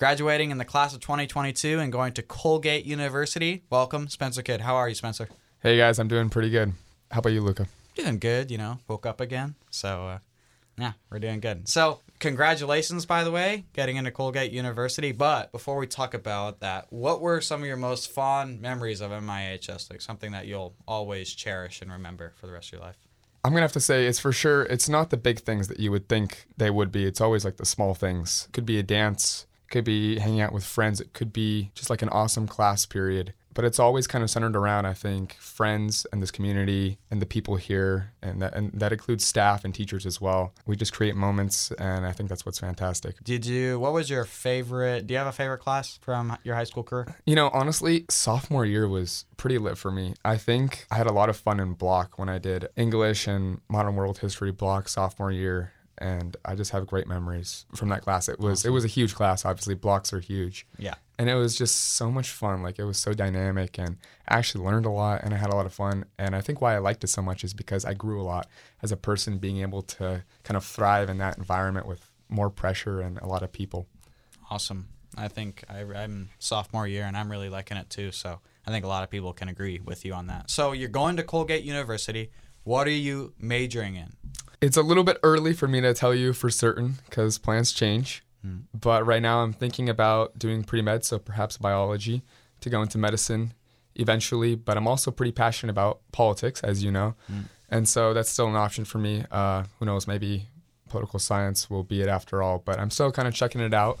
graduating in the class of 2022 and going to Colgate University. Welcome, Spencer Kidd. How are you, Spencer? Hey guys, I'm doing pretty good. How about you, Luca? Doing good, you know, woke up again. So, uh, yeah, we're doing good. So, congratulations, by the way, getting into Colgate University. But before we talk about that, what were some of your most fond memories of MIHS? Like something that you'll always cherish and remember for the rest of your life? I'm gonna have to say it's for sure. It's not the big things that you would think they would be. It's always like the small things. It could be a dance. Could be hanging out with friends. It could be just like an awesome class period but it's always kind of centered around I think friends and this community and the people here and that and that includes staff and teachers as well. We just create moments and I think that's what's fantastic. Did you what was your favorite do you have a favorite class from your high school career? You know, honestly, sophomore year was pretty lit for me. I think I had a lot of fun in block when I did English and modern world history block sophomore year and I just have great memories from that class. It was awesome. it was a huge class. Obviously, blocks are huge. Yeah. And it was just so much fun. Like it was so dynamic, and I actually learned a lot, and I had a lot of fun. And I think why I liked it so much is because I grew a lot as a person, being able to kind of thrive in that environment with more pressure and a lot of people. Awesome. I think I, I'm sophomore year, and I'm really liking it too. So I think a lot of people can agree with you on that. So you're going to Colgate University. What are you majoring in? It's a little bit early for me to tell you for certain because plans change. Mm. But right now, I'm thinking about doing pre med, so perhaps biology to go into medicine eventually. But I'm also pretty passionate about politics, as you know. Mm. And so that's still an option for me. Uh, who knows, maybe political science will be it after all. But I'm still kind of checking it out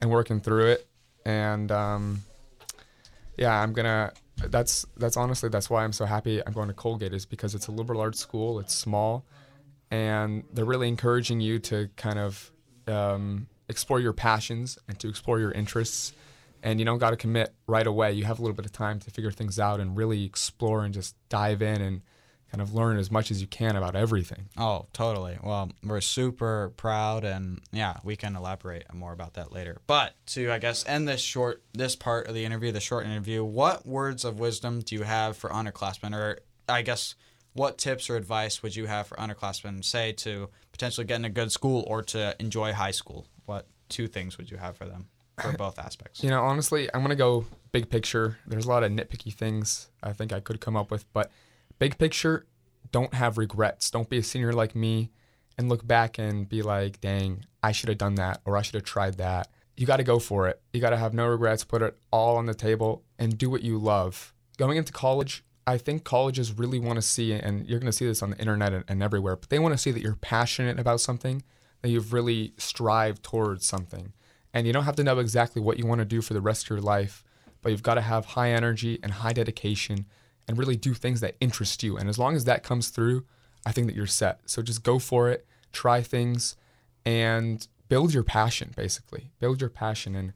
and working through it. And um, yeah, I'm gonna. That's that's honestly that's why I'm so happy I'm going to Colgate is because it's a liberal arts school. It's small and they're really encouraging you to kind of um, explore your passions and to explore your interests. And you don't got to commit right away. You have a little bit of time to figure things out and really explore and just dive in and kind of learn as much as you can about everything. Oh, totally. Well, we're super proud and yeah, we can elaborate more about that later. But to I guess end this short this part of the interview, the short interview, what words of wisdom do you have for honor underclassmen or I guess what tips or advice would you have for underclassmen, say, to potentially get in a good school or to enjoy high school? What two things would you have for them for both aspects? You know, honestly, I'm going to go big picture. There's a lot of nitpicky things I think I could come up with, but big picture, don't have regrets. Don't be a senior like me and look back and be like, dang, I should have done that or I should have tried that. You got to go for it. You got to have no regrets, put it all on the table and do what you love. Going into college, I think colleges really want to see, and you're going to see this on the internet and, and everywhere, but they want to see that you're passionate about something, that you've really strived towards something. And you don't have to know exactly what you want to do for the rest of your life, but you've got to have high energy and high dedication and really do things that interest you. And as long as that comes through, I think that you're set. So just go for it, try things, and build your passion, basically. Build your passion and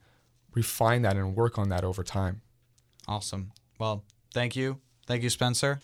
refine that and work on that over time. Awesome. Well, thank you Thank you, Spencer.